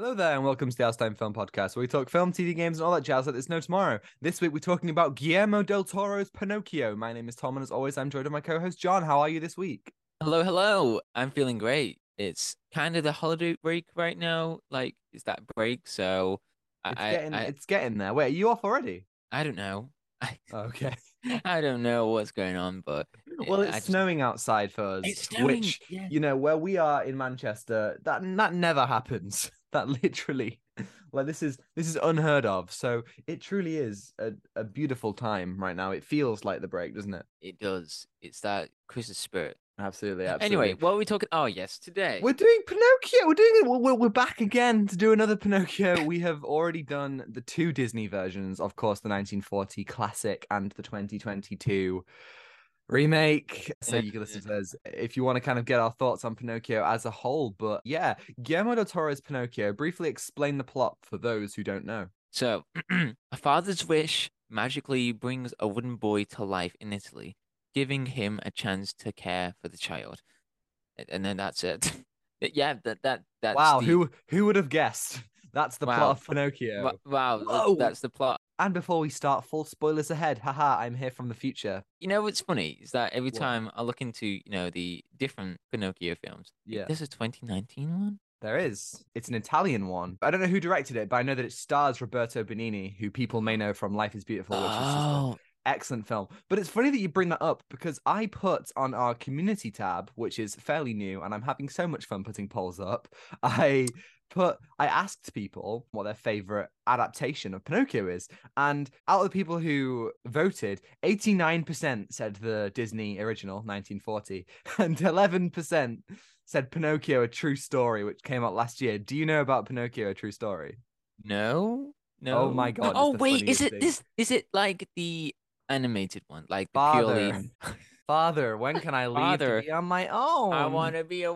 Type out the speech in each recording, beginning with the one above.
Hello there, and welcome to the Outatime Film Podcast, where we talk film, TV, games, and all that jazz like there's no tomorrow. This week, we're talking about Guillermo del Toro's Pinocchio. My name is Tom, and as always, I'm joined by my co-host John. How are you this week? Hello, hello. I'm feeling great. It's kind of the holiday break right now. Like, is that break? So, It's I, getting, I, it's getting there. Wait, are you off already? I don't know. I, Okay. I don't know what's going on, but Well, it's just- snowing outside for us, It's snowing. which yeah. you know where we are in Manchester. That that never happens. That literally, like this is this is unheard of. So it truly is a, a beautiful time right now. It feels like the break, doesn't it? It does. It's that Christmas spirit. Absolutely. absolutely. Anyway, what are we talking? Oh, yes, today. We're doing Pinocchio. We're doing it. We're, we're back again to do another Pinocchio. we have already done the two Disney versions, of course, the 1940 classic and the 2022 remake. So you can listen to those if you want to kind of get our thoughts on Pinocchio as a whole. But yeah, Guillermo del Toro's Pinocchio. Briefly explain the plot for those who don't know. So, a father's wish magically brings a wooden boy to life in Italy, giving him a chance to care for the child. And then that's it. yeah, that that that's wow, the- who who would have guessed? That's the Wow. plot of Pinocchio. Wow, Whoa. that's the plot. And before we start, full spoilers ahead. Haha, I'm here from the future. You know what's funny is that every What? time I look into you know the different Pinocchio films, Yeah. there's a 2019 one. There is. It's an Italian one. I don't know who directed it, but I know that it stars Roberto Benigni, who people may know from Life is Beautiful, which is just an Oh, excellent film. But it's funny that you bring that up because I put on our community tab, which is fairly new, and I'm having so much fun putting polls up. I put I asked people what their favorite adaptation of Pinocchio is, and out of the people who voted, 89% said the Disney original 1940, and 11% said Pinocchio a true story, which came out last year. Do you know about Pinocchio a true story? no, no. Oh my God, Oh wait, is it thing. this? Is it like the animated one, like the Father, purely? Father, when can I leave Father, to be on my own? I want to be a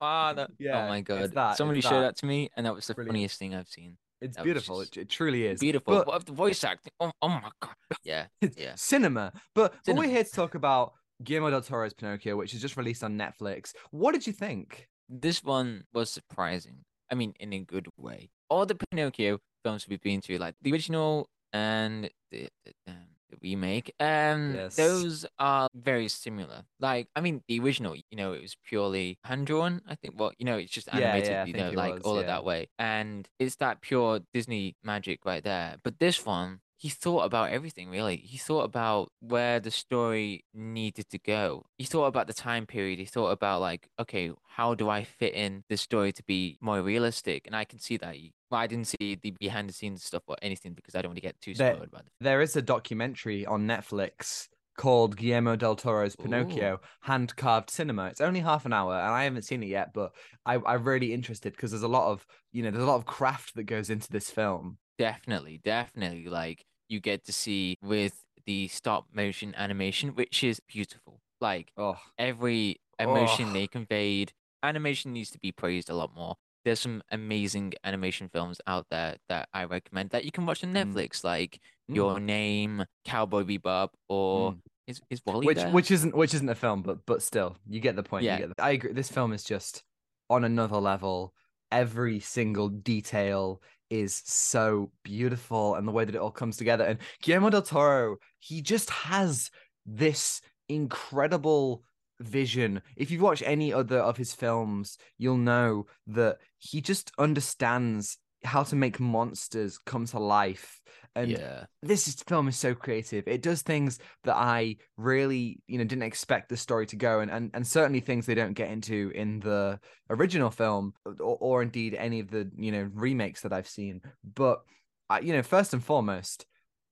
Ah, wheelbot, father. Oh yeah, oh my god, that, somebody showed that. that to me, and that was the Brilliant. funniest thing I've seen. It's That beautiful. It, it truly is. Beautiful. But What the voice acting? Oh, oh my god. Yeah, yeah. cinema. But, but we're here to talk about Guillermo del Toro's Pinocchio, which is just released on Netflix. What did you think? This one was surprising. I mean, in a good way. All the Pinocchio films we've been to, like the original and the, the, the remake, um, Yes. those are very similar. Like, I mean, the original, you know, it was purely hand drawn. I think. Well, you know, it's just animated. yeah, I you know, like was, all of that way, and it's that pure Disney magic right there. But this one. He thought about everything really. He thought about where the story needed to go. He thought about the time period. He thought about like, okay, how do I fit in the story to be more realistic? And I can see that. He, well, I didn't see the behind the scenes stuff or anything because I don't want to get too There- spoiled about it. There is a documentary on Netflix called Guillermo del Toro's Pinocchio Hand Carved Cinema. It's only half an hour and I haven't seen it yet, but I, I'm really interested because there's a lot of, you know, there's a lot of craft that goes into this film. Definitely, definitely. Like you get to see with the stop motion animation, which is beautiful. Like Oh, every emotion Oh. they conveyed. Animation needs to be praised a lot more. There's some amazing animation films out there that I recommend that you can watch on Mm. Netflix, like Mm. Your Name, Cowboy Bebop, or Mm. is is WALL-E which there? which isn't which isn't a film, but but still, you get the point. Yeah. the- I agree. This film is just on another level. Every single detail is so beautiful, and the way that it all comes together. And Guillermo del Toro, he just has this incredible vision. If you've watched any other of his films, you'll know that he just understands how to make monsters come to life. And yeah, this is, film is so creative. It does things that I really, you know, didn't expect the story to go, and and, and certainly things they don't get into in the original film, or, or indeed any of the you know remakes that I've seen. But I, you know, first and foremost,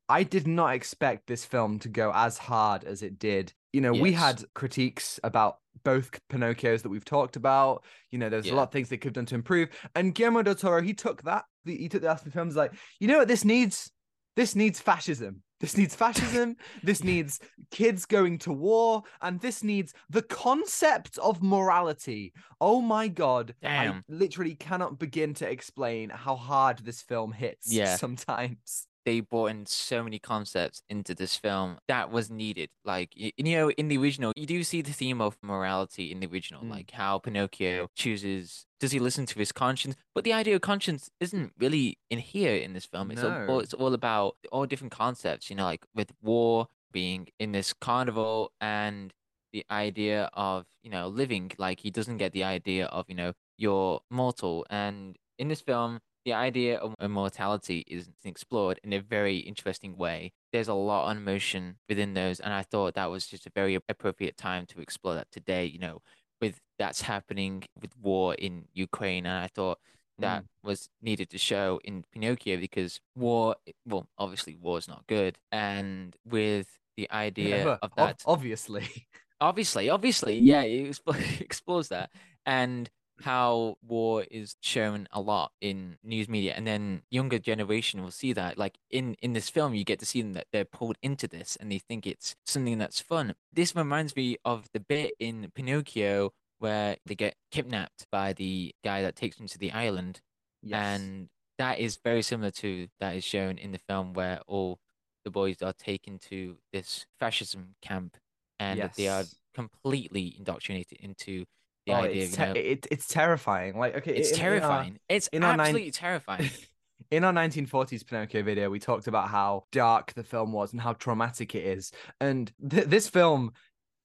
I did not expect this film to go as hard as it did. You know, we had critiques about both Pinocchios that we've talked about. You know, there's a lot of things they could have done to improve. And Guillermo del Toro, he took that, he took the aspect films like, you know what this needs? This needs fascism. This needs fascism. this needs kids going to war. And this needs the concept of morality. Oh my God. I Damn. literally cannot begin to explain how hard this film hits Yeah. sometimes. They brought in so many concepts into this film that was needed. Like you, you know, in the original, you do see the theme of morality in the original, Mm. like how Pinocchio chooses does he listen to his conscience? But the idea of conscience isn't really in here in this film. It's No. all it's all about all different concepts, you know, like with war being in this carnival and the idea of, you know, living. Like he doesn't get the idea of, you know, you're mortal. And in this film, the idea of immortality is explored in a very interesting way. There's a lot on emotion within those, and I thought that was just a very appropriate time to explore that today, you know, with that's happening with war in Ukraine. And I thought that mm. was needed to show in Pinocchio because war, eh, well, obviously war is not good. And with the idea of ob- that, obviously. obviously, obviously, yeah, it explores that and how war is shown a lot in news media, and then younger generation will see that. Like in in this film, you get to see them that they're pulled into this, and they think it's something that's fun. This reminds me of the bit in Pinocchio where they get kidnapped by the guy that takes them to the island, Yes. and that is very similar to that is shown in the film where all the boys are taken to this fascism camp and that they are completely indoctrinated into the Oh, idea it's, te- it, it's terrifying. Like, okay, it's in- in our- terrifying. it's in nine- absolutely terrifying. in our 1940s Pinocchio video, we talked about how dark the film was and how traumatic it is. And th- this film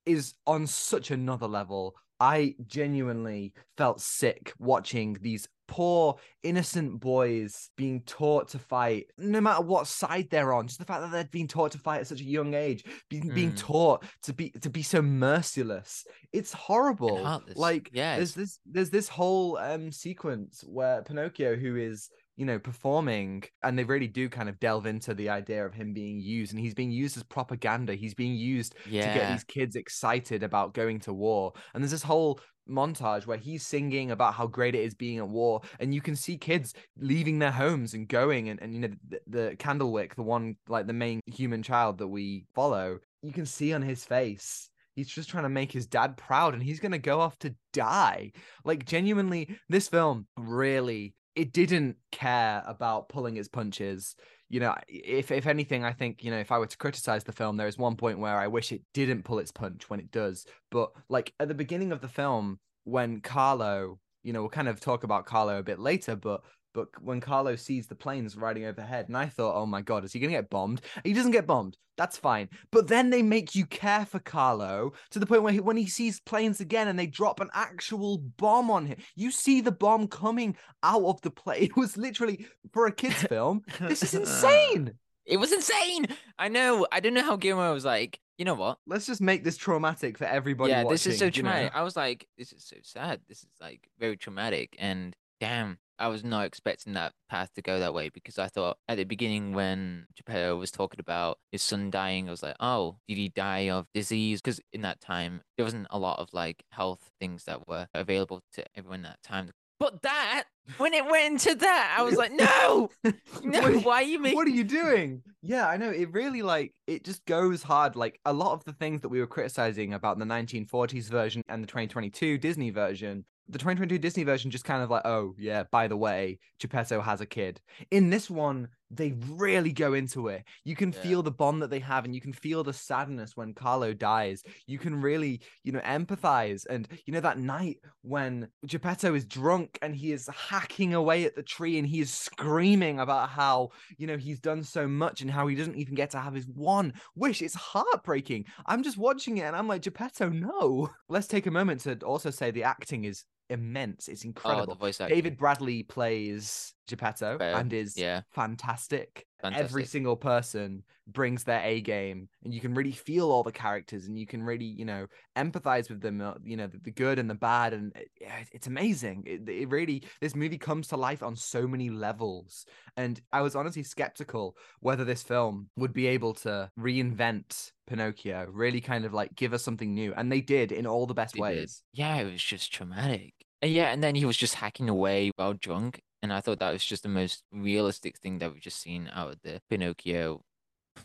is on such another level. I genuinely felt sick watching these poor, innocent boys being taught to fight, no matter what side they're on. Just the fact that they're being taught to fight at such a young age, being, being Mm. taught to be to be so merciless. It's horrible. Like Yeah, there's this there's this whole um sequence where Pinocchio, who is you know performing, and they really do kind of delve into the idea of him being used, and he's being used as propaganda. He's being used yeah. to get these kids excited about going to war. And there's this whole montage where he's singing about how great it is being at war and you can see kids leaving their homes and going and, and you know the, the candlewick the one like the main human child that we follow you can see on his face he's just trying to make his dad proud and he's going to go off to die like genuinely this film really it didn't care about pulling its punches. You know if if anything i think you know if i were to criticize the film there is one point where i wish it didn't pull its punch when it does. But like at the beginning of the film when carlo you know we'll kind of talk about carlo a bit later but but when Carlo sees the planes riding overhead, and I thought, oh my god, is he gonna get bombed? He doesn't get bombed. That's fine. But then they make you care for Carlo to the point where he, when he sees planes again and they drop an actual bomb on him, you see the bomb coming out of the plane. It was literally for a kids' film. This is insane. It was insane. I know. I don't know how Guillermo was like, you know what? Let's just make this traumatic for everybody. yeah, this is so watching, you know? traumatic. I was like, this is so sad. This is like very traumatic. And damn, I was not expecting that path to go that way because I thought at the beginning when Geppetto was talking about his son dying, I was like, oh, did he die of disease? Because in that time, there wasn't a lot of like health things that were available to everyone at that time. But that, when it went into that, I was like, no, no, What- why are you making what are you doing? Yeah, I know. It really like it just goes hard. Like a lot of the things that we were criticizing about the 1940s version and the 2022 Disney version, the 2022 Disney version just kind of like, oh yeah, by the way, Geppetto has a kid. In this one, they really go into it. You can Yeah. feel the bond that they have, and you can feel the sadness when Carlo dies. You can really, you know, empathize. And you know that night when Geppetto is drunk and he is hacking away at the tree and he is screaming about how you know he's done so much and how he doesn't even get to have his one wish it's heartbreaking i'm just watching it and i'm like geppetto no let's take a moment to also say the acting is immense it's Oh, incredible. voice david bradley plays geppetto Geppetto, and is yeah. fantastic every single person brings their a game and you can really feel all the characters and you can really you know empathize with them uh, you know the, the good and the bad and it, it's amazing it, it really this movie comes to life on so many levels and i was honestly skeptical whether this film would be able to reinvent pinocchio really kind of like give us something new and they did in all the best They did. ways Yeah, it was just traumatic. And yeah, and then he was just hacking away while drunk. And I thought that was just the most realistic thing that we've just seen out of the Pinocchio,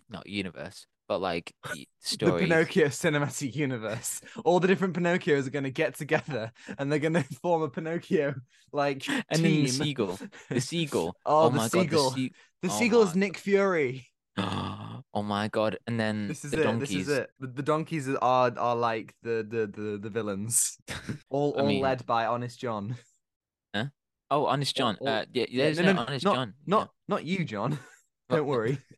not universe, but like the the. Pinocchio cinematic universe. All the different Pinocchios are going to get together and they're going to form a Pinocchio like and then team. the seagull, the seagull. Oh, oh, the my seagull. god, the, sea- The Oh seagull is Nick Fury. oh my god! And then This is the it. donkeys. This is it. The, the donkeys are are like the the the, the villains, all I all mean- led by Honest John. Oh, Honest John. or- uh, yeah, Yeah, there's no, no, no, Honest not, John. Not not you, John. Don't worry.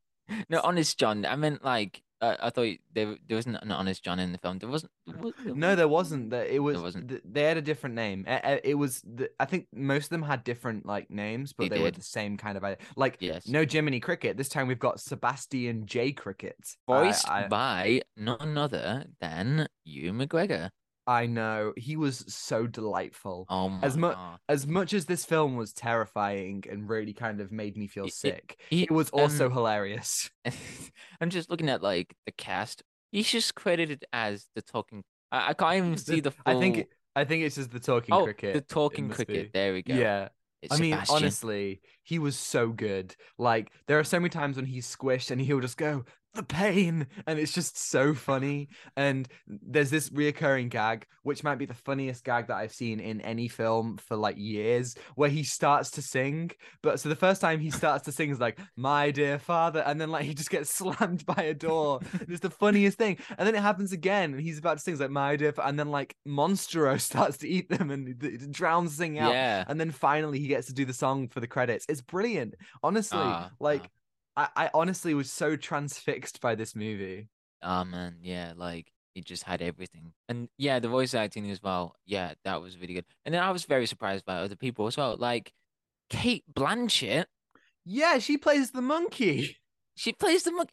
No, Honest John. I meant like uh, I thought there there wasn't an Honest John in the film. There wasn't. was- No, there wasn't. That it was. There wasn't. th- They had a different name. It was. The, I think most of them had different like names, but They they, were the same kind of. Like Yes. no Jiminy Cricket. This time we've got Sebastian J Cricket. Voiced I, by none other than Ewan McGregor. I know he was so delightful. Oh my As mu- god. As much as this film was terrifying and really kind of made me feel It- it- sick, he- it was also um, hilarious. I'm just looking at like the cast. He's just credited as the talking. I, I can't even see the. Full... I think. I think it's just the talking oh, cricket. the talking cricket. be. There we go. Yeah. It's I mean, Sebastian. honestly, he was so good. Like, there are so many times when he's squished and he'll just go, the pain. And it's just so funny. And there's this reoccurring gag, which might be the funniest gag that I've seen in any film for like years, where he starts to sing. But so the first time he starts to sing is like, my dear father. And then like he just gets slammed by a door. it's the funniest thing. And then it happens again. And he's about to sing, like, my dear. fa-" And then like Monstro starts to eat them and it drowns singing out Yeah. and then finally he gets to do the song for the credits. It's brilliant. Honestly, Ah, like I, I honestly was so transfixed by this movie. Oh man, yeah, like it just had everything. And yeah, the voice acting as well. Yeah, that was really good. And then I was very surprised by other people as well. Like Cate Blanchett, Yeah, she plays the monkey. she plays the monkey.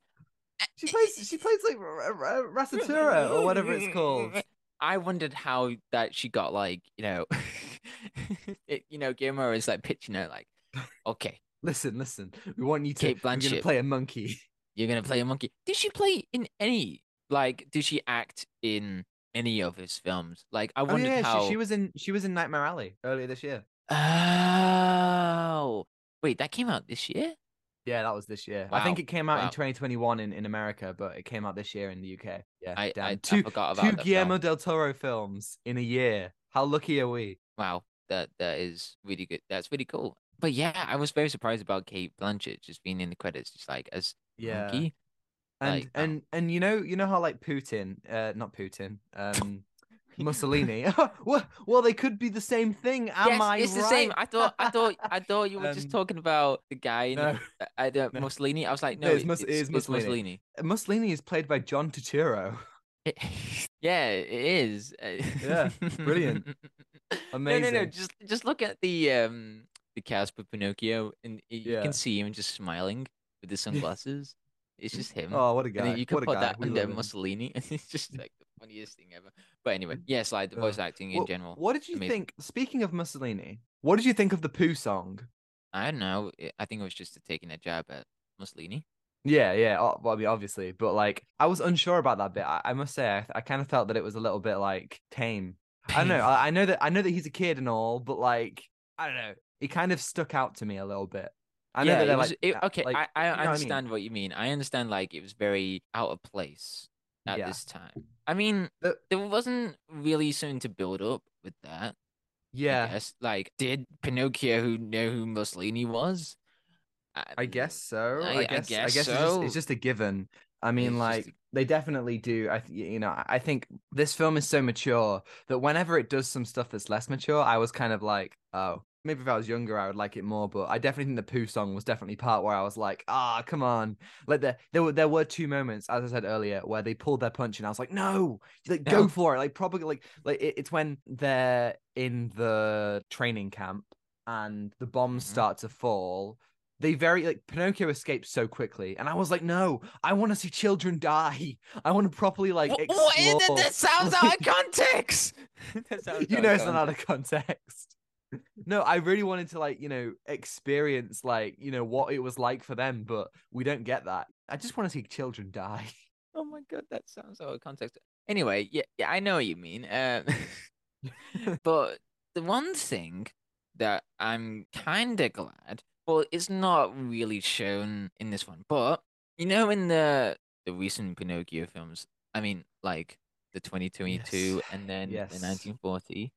Eh, she plays she eh, plays like R- R- R- Rasatura or whatever it's called. I wondered how that she got like, you know, it, you know, Guillermo is like pitching her like, okay, Listen, listen. We want you to Cate you're gonna play a monkey. you're gonna play a monkey. Did she play in any like? Did she act in any of his films? Like, I Oh wondered yeah, how. she, she was in she was in Nightmare Alley earlier this year. Oh, wait, that came out this year. Yeah, that was this year. I think it came out wow. in 2021 in, in America, but it came out this year in the UK. Yeah, I, damn. I, I two forgot about two that Guillermo film. del Toro films in a year. How lucky are we? Wow, that that is really good. That's really cool. But yeah, I was very surprised about Cate Blanchett just being in the credits, just like as Yeah. monkey. and Like, wow. and and you know you know how like Putin, uh, not Putin, um, Mussolini. well, well, they could be the same thing. Am yes, I it's right? the same. I thought, I thought, I thought you were Um, just talking about the guy in no, uh, uh, the no. Mussolini. I was like, No, no, it's it- it's Mussolini. Mussolini. Mussolini is played by John Turturro. It- yeah, it is. Yeah, brilliant. Amazing. No, no, no. Just, just look at the um the cast for Pinocchio, and you Yeah. can see him just smiling with the sunglasses. It's just him. Oh, what a guy! you can what put that We under. Mussolini, and it's just like the funniest thing ever. But anyway, yes, like the Uh, voice acting in Well, general. What did you amazing. think? Speaking of Mussolini, what did you think of the poo song? I don't know. I- think it was just taking a jab at Mussolini. Yeah, yeah, well, I mean, obviously, but like, I was unsure about that bit. I, I must say, I, I kind of felt that it was a little bit like tame. I don't know. I, I know that I know that he's a kid and all, but like, I don't know. It kind of stuck out to me a little bit. I know yeah, that it was, like, it- okay. like, I, I you know what I mean? understand what you mean. I understand like it was very out of place at Yeah. this time. I mean, The- there wasn't really something to build up with that. I yeah, guess. Like, did Pinocchio who know who Mussolini was? I guess so. I- I, I guess. I guess guess, it's, just, it's just a given. I mean, just like a- they definitely do. I, th- you know, I- I think this film is so mature that whenever it does some stuff that's less mature, I was kind of like, oh, maybe if I was younger, I would like it more. But I definitely think the poo song was definitely part where I was like, ah, come on. Like there, there were there were two moments, as I said earlier, where they pulled their punch, and I was like, no, like go for it. Like probably like like it, it's when they're in the training camp and the bombs Mhm. start to fall they very like Pinocchio escapes so quickly, and I was like, no, I want to see children die. I want to properly like explore. what is it? That sounds out of context. you know, it's not out of context. No, I really wanted to like you know experience like you know what it was like for them, but we don't get that. I just want to see children die. Oh my god, that sounds out of context. Anyway, yeah, yeah, I know what you mean. Um, but the one thing that I'm kind of glad, well, it's not really shown in this one, but you know, in the the recent Pinocchio films. I mean, like the 2022 Yes. and then Yes. the 1940.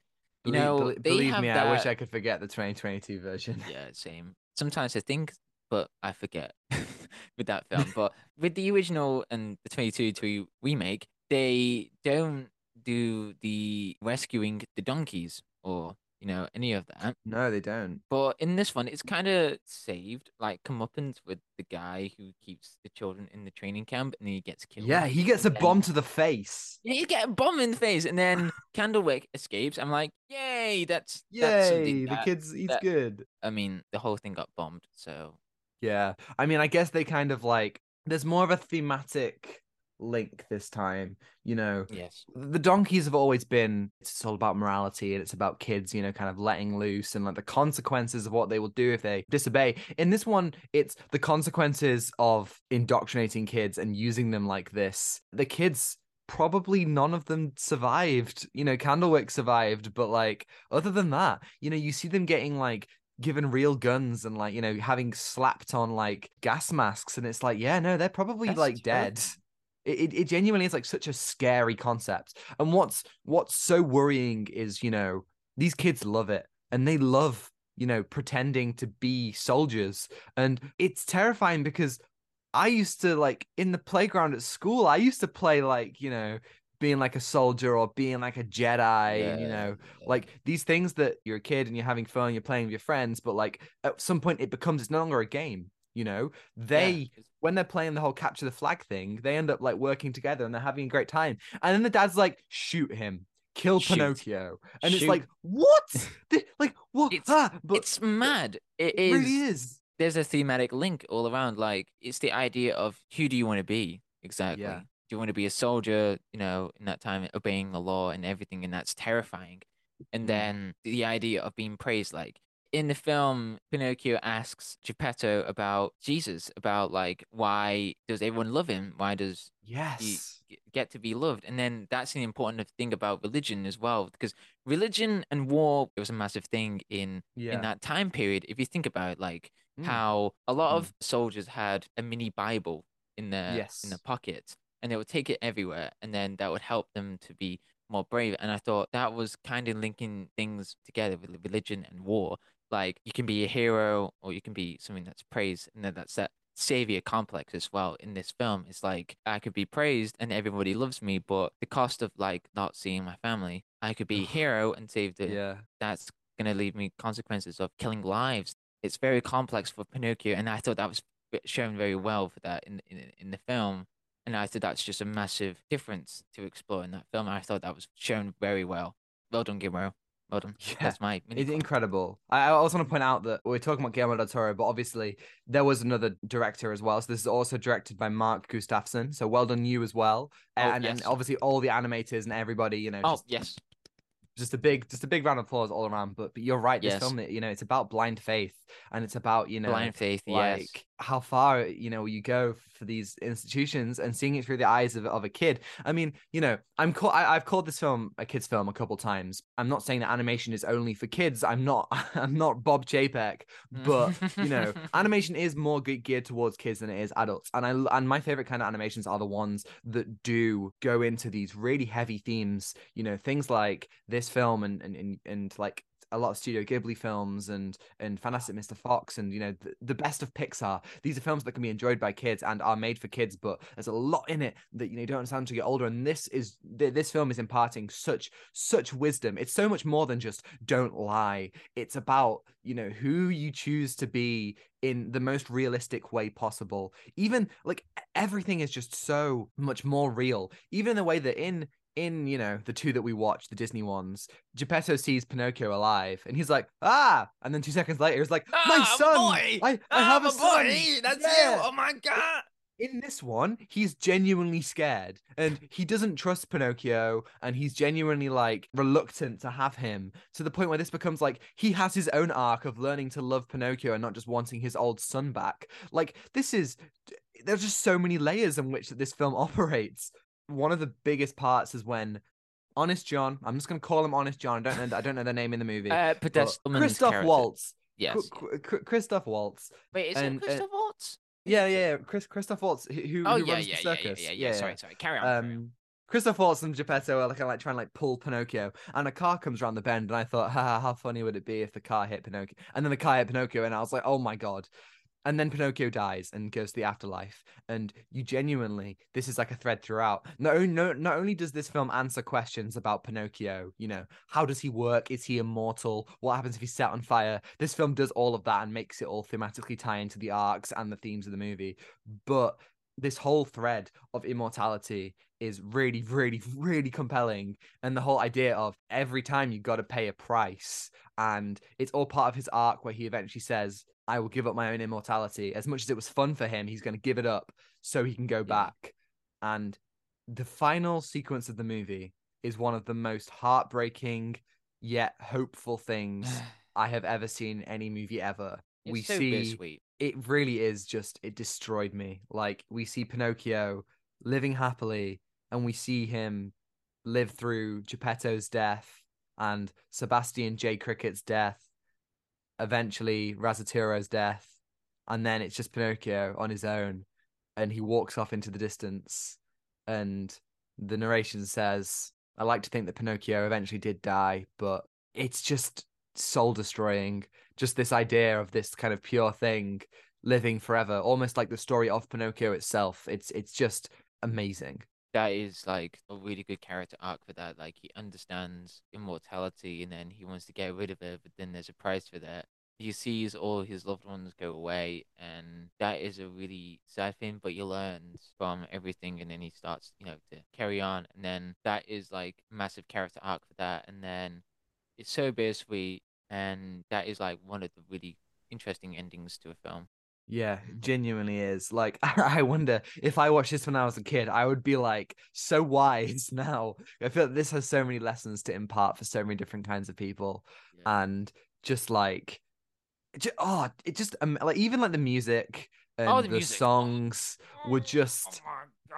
You Belie- know, belie- they believe have me, I wish I could forget the 2022 version. Yeah, same. Sometimes I think, but I forget with that film. but with the original and the 2022 remake, they don't do the rescuing the donkeys or you know any of that. No, they don't. But in this one, it's kind of saved, like comeuppance with the guy who keeps the children in the training camp, and then he gets killed. Yeah, he gets a and then- bomb to the face. Yeah, you get a bomb in the face, and then Candlewick escapes. I'm like, yay! That's that's Yay, the that- kid's he's that- good. I mean, the whole thing got bombed, so Yeah. I mean, I guess they kind of like there's more of a thematic link this time, you know. yes. The donkeys have always been it's all about morality and it's about kids, you know, kind of letting loose and like the consequences of what they will do if they disobey. In this one, it's the consequences of indoctrinating kids and using them like this. The kids probably none of them survived. You know, Candlewick survived, but like other than that, you know, you see them getting like given real guns and like, you know, having slapped on like gas masks and it's like, yeah, no, they're probably That's like dead. It, it, genuinely is like such a scary concept. And what's what's so worrying is, you know, these kids love it and they love, you know, pretending to be soldiers. And it's terrifying because I used to like in the playground at school, I used to play like, you know, being like a soldier or being like a Jedi, and, you know, like these things that you're a kid and you're having fun, you're playing with your friends, but like at some point it becomes it's no longer a game, you know. They when they're playing the whole capture the flag thing, they end up like working together and they're having a great time. And then the dad's like, shoot him, kill Shoot. Pinocchio. And it's like, what? Like, what? It's- ah, but it's mad. It it is. really is. There's a thematic link all around. Like it's the idea of who do you want to be exactly. Yeah. Do you want to be a soldier? You know, in that time, obeying the law and everything, and that's terrifying. And Mm. then the idea of being praised, like in the film, Pinocchio asks Geppetto about Jesus, about like why does everyone love him? Why does Yes. g- get to be loved. And then that's an important thing about religion as well, because religion and war it was a massive thing in Yeah. in that time period. If you think about it, like Mm. how a lot Mm. of soldiers had a mini Bible in their in Yes. their pockets, and they would take it everywhere, and then that would help them to be more brave. And I thought that was kind of linking things together with religion and war. Like you can be a hero, or you can be something that's praised, and then that's that savior complex as well in this film. It's like I could be praised and everybody loves me, but the cost of like not seeing my family, I could be a hero and save the Yeah. that's gonna leave me consequences of killing lives. It's very complex for Pinocchio, and I thought that was shown very well for that in in, in the film. And I thought that's just a massive difference to explore in that film. I thought that was shown very well. Well done, Guillermo. Done. Yeah. That's my It's incredible. I also want to point out that we're talking about Guillermo del Toro, but obviously there was another director as well. So this is also directed by Mark Gustafson. So well done you as well. Oh, And, and obviously all the animators and everybody, you know, Oh just, yes, just a big, just a big round of applause all around. But, but you're right. This Yes. film, you know, it's about blind faith, and it's about you know, blind faith. like yes, how far you know you go for these institutions and seeing it through the eyes of, of a kid. I mean you know i'm call, I, i've called this film a kids film a couple times. I'm not saying that animation is only for kids. I'm not i'm not bob chapek but you know mm. animation is more ge- geared towards kids than it is adults. And i and my favorite kind of animations are the ones that do go into these really heavy themes you know things like this film and and and, and like a lot of Studio Ghibli films and and Fantastic Mr. Fox and you know the, the best of Pixar. These are films that can be enjoyed by kids and are made for kids, but there's a lot in it that you know you don't understand until you get older. And this is th- this film is imparting such such wisdom. It's so much more than just don't lie. It's about you know who you choose to be in the most realistic way possible. Even like everything is just so much more real. Even in the way that in in you know the two that we watched, the Disney ones, Geppetto sees Pinocchio alive, and he's like, ah, and then two seconds later, he's like, my Ah, son, boy! I, I Ah, have a son. boy, That's Yeah. you. Oh my god. In this one, he's genuinely scared, and he doesn't trust Pinocchio, and he's genuinely like reluctant to have him to the point where this becomes like he has his own arc of learning to love Pinocchio and not just wanting his old son back. Like this is, there's just so many layers in which that this film operates. One of the biggest parts is when Honest John, I'm just gonna call him Honest John. I don't know, I don't know their name in the movie. Uh, Christoph character. Waltz. Yes. Qu- Qu- Christoph Waltz. Wait, is and- it Christoph Waltz? Yeah, yeah, yeah. Chris Christoph Waltz, who, who Oh yeah, runs yeah, the yeah, circus. yeah, yeah, yeah. Sorry, sorry. Carry on. carry on. Um, Christoph Waltz and Geppetto are like, like trying to like pull Pinocchio, and a car comes around the bend, and I thought, ha, how funny would it be if the car hit Pinocchio? And then the car hit Pinocchio, and I was like, oh my god. And then Pinocchio dies and goes to the afterlife, and you genuinely, this is like a thread throughout. No, no, not only does this film answer questions about Pinocchio, you know, how does he work? Is he immortal? What happens if he's set on fire? This film does all of that and makes it all thematically tie into the arcs and the themes of the movie. But this whole thread of immortality is really, really, really compelling. And the whole idea of every time you got to pay a price. And it's all part of his arc where he eventually says, I will give up my own immortality. As much as it was fun for him, he's going to give it up so he can go back. And the final sequence of the movie is one of the most heartbreaking yet hopeful things I have ever seen any movie ever. It's we so see bittersweet. it really is just it destroyed me. Like we see Pinocchio living happily, and we see him live through Geppetto's death and Sebastian J. Cricket's death, eventually Razzatero's death, and then it's just Pinocchio on his own, and he walks off into the distance, and the narration says, "I like to think that Pinocchio eventually did die, but it's just soul destroying." Just this idea of this kind of pure thing living forever, almost like the story of Pinocchio itself. It's it's just amazing. That is like a really good character arc for that. Like he understands immortality and then he wants to get rid of it, but then there's a price for that. He sees all his loved ones go away, and that is a really sad thing. But he learns from everything, and then he starts, you know, to carry on. And then that is like massive character arc for that. And then it's so bittersweet, and that is like one of the really interesting endings to a film. Yeah, genuinely is. Like, I wonder if I watched this when I was a kid, I would be like so wise now. I feel like this has so many lessons to impart for so many different kinds of people, and just like, ju- oh, it just um, like even like the music and Oh, the, the music. songs were just Oh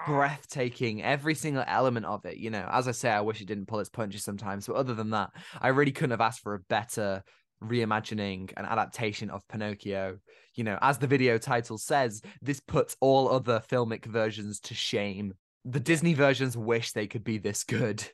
breathtaking. Every single element of it, you know. As I say, I wish it didn't pull its punches sometimes, but other than that, I really couldn't have asked for a better reimagining and adaptation of Pinocchio. You know, as the video title says, this puts all other filmic versions to shame. The Disney versions wish they could be this good.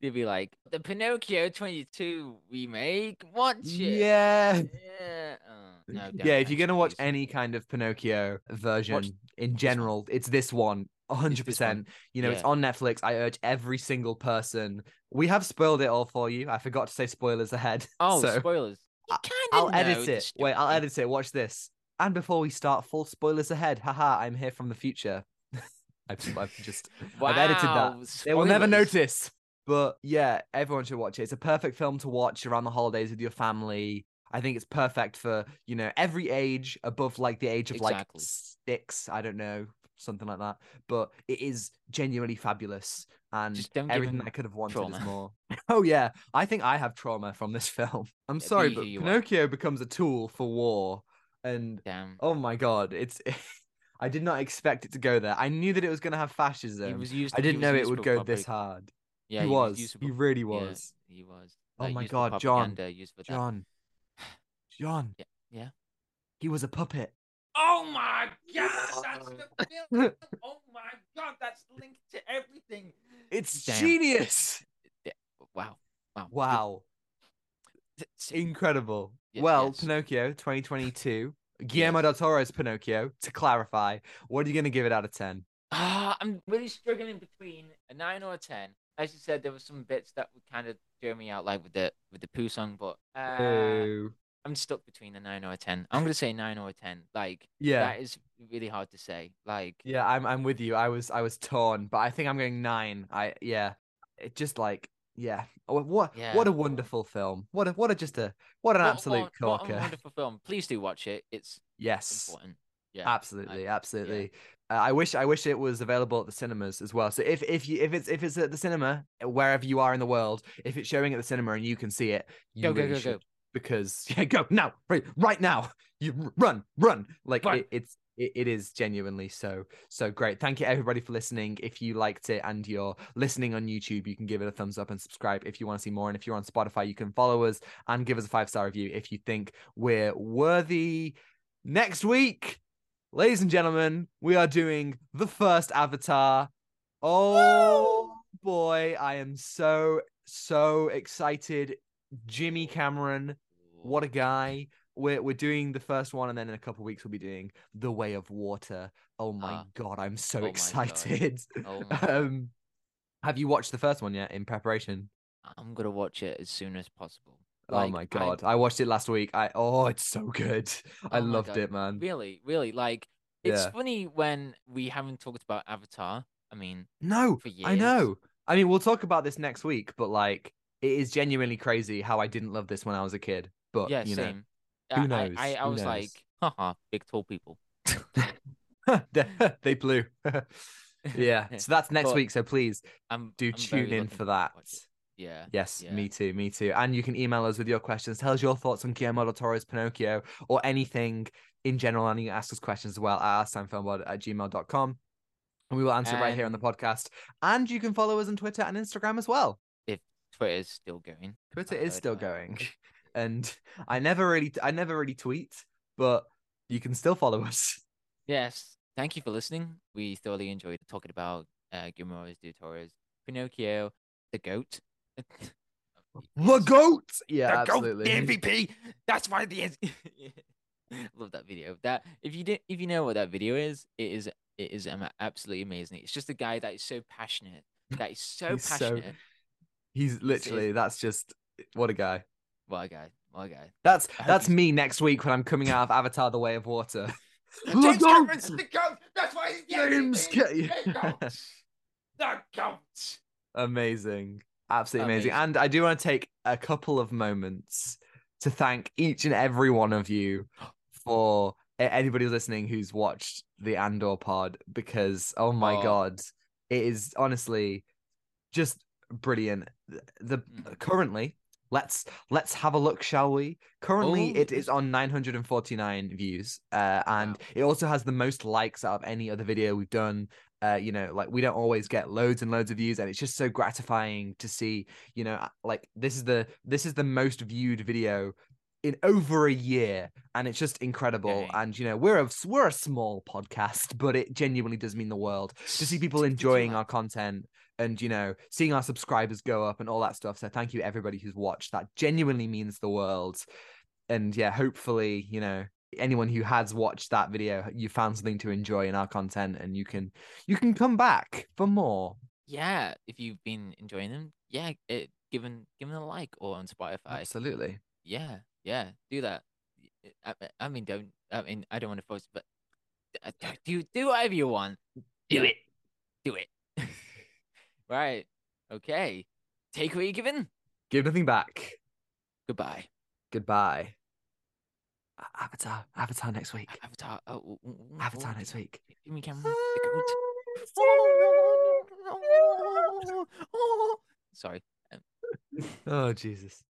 They'd be like, the Pinocchio 22 remake? Watch it. Yeah. Yeah. Oh, no, yeah, if you're gonna watch any kind of Pinocchio version in general, it's this one. Hundred this one. percent. You know, it's on Netflix. I urge every single person. We have spoiled it all for you. I forgot to say spoilers ahead. Oh, so spoilers. You I- kind I'll of edit it. Wait, I'll edit it. Watch this. And before we start, full spoilers ahead. Haha, I'm here from the future. I've, I've just Wow, I've edited that. They will never notice. But yeah, everyone should watch it. It's a perfect film to watch around the holidays with your family. I think it's perfect for, you know, every age above like the age of Exactly. like six, I don't know, something like that. But it is genuinely fabulous. And everything I could have wanted is more. Oh yeah. I think I have trauma from this film. I'm sorry, but you are. Pinocchio becomes a tool for war. And Damn. oh my god, it's I did not expect it to go there. I knew that it was gonna have fascism. He was used. I didn't was know it would go propag- this hard. Yeah, he was. used for He really yeah, was. he was. Oh like, my God, John. propaganda, used for that. John. John. Yeah, yeah. He was a puppet. Oh my god, that's the film. oh my god, that's linked to everything. It's Damn. genius. Wow. Wow. Wow. It's- Incredible. Y- well, yes. Pinocchio 2022. Guillermo Yes. del Toro's Pinocchio. To clarify, what are you going to give it out of 10? Ah, I'm really struggling between a nine or a ten. As you said, there were some bits that would kind of tear me out, like with the with the poo song, but uh, Boo. I'm stuck between a nine or a ten. I'm gonna say nine or a ten. Like yeah. that is really hard to say. Like Yeah, I'm I'm with you. I was I was torn, but I think I'm going 9. I yeah. It just like yeah. Oh, What Yeah. what a wonderful film. What a what a just a what an what- absolute what, what a corker. wonderful film. Please do watch it. It's Yes. important. Yeah. Absolutely, absolutely. Uh, I wish I wish it was available at the cinemas as well. So if if you if it's if it's at the cinema wherever you are in the world, if it's showing at the cinema and you can see it, you Go, go, go, should go. Because yeah, go now, right, right now. You run, run. Like. It, it's it, it is genuinely so so great. Thank you everybody for listening. If you liked it and you're listening on YouTube, you can give it a thumbs up and subscribe if you want to see more. And if you're on Spotify, you can follow us and give us a five star review if you think we're worthy. Next week, ladies and gentlemen, we are doing the first Avatar. Oh boy, I am so so excited. Jimmy Cameron, what a guy. We're we're doing the first one, and then in a couple weeks we'll be doing The Way of Water. Oh my Ah. god, I'm so Oh excited. Oh um, have you watched the first one yet in preparation? I'm gonna watch it as soon as possible. oh my god, I, watched it last week. I oh, it's so good. I Oh my loved God, it, man. Really, really, like it's Yeah. funny when we haven't talked about Avatar. I mean, No, for I know. I mean, we'll talk about this next week, but like, it is genuinely crazy how I didn't love this when I was a kid. But yeah, you know, same. who I, knows? I, I, I Who was knows? like, haha, big tall people. they, blew. yeah. So that's next But week. So please I'm do I'm tune in for that. Yeah. Yes, Yeah. me too, me too. And you can email us with your questions. Tell us your thoughts on Guillermo del Toro's Pinocchio or anything in general. And you can ask us questions as well at outatimefilmpod at gmail.com. And we will answer it right here on the podcast. And you can follow us on Twitter and Instagram as well. Twitter's still going. Twitter is still uh, going. And I never really I never really tweet, but you can still follow us. Yes. Thank you for listening. We thoroughly enjoyed talking about uh, Guillermo del Toro's Pinocchio, the goat. The goat. Yeah, the absolutely. goat, the MVP. That's why the love that video. That if you did, if you know what that video is, it is it is um, absolutely amazing. It's just a guy that is so passionate. That is so He's so- passionate. He's literally that's just what a guy. What a guy. What a guy. That's that's me next week when I'm coming out of Avatar: The Way of Water. James The Cameron, the goat. That's why he's James MVP. Ca- The goat. The goat. Amazing. Absolutely amazing. Amazing. And I do want to take a couple of moments to thank each and every one of you for anybody listening who's watched the Andor pod because oh my Oh. god, it is honestly just brilliant. The, Mm. currently let's let's have a look shall we currently Oh, it is on 949 views uh and Wow. it also has the most likes out of any other video we've done uh you know like we don't always get loads and loads of views and it's just so gratifying to see you know uh, like this is the this is the most viewed video in over a year and it's just incredible. And you know we're a we're a small podcast but it genuinely does mean the world to see people enjoying our content and you know seeing our subscribers go up and all that stuff. So thank you everybody who's watched. That genuinely means the world. And yeah hopefully you know anyone who has watched that video you found something to enjoy in our content and you can you can come back for more. Yeah, if you've been enjoying them, yeah, eh, it, given given a like or on Spotify. absolutely. Yeah, yeah, do that. I, I mean, don't. I mean, I don't want to force, but uh, do do whatever you want. Do it. Do it. right. Okay. Take what you're given. give nothing back Goodbye. goodbye avatar avatar next week Avatar. Oh, oh, oh, oh, avatar oh, next week Jimmy Cameron. The. Sorry. oh jesus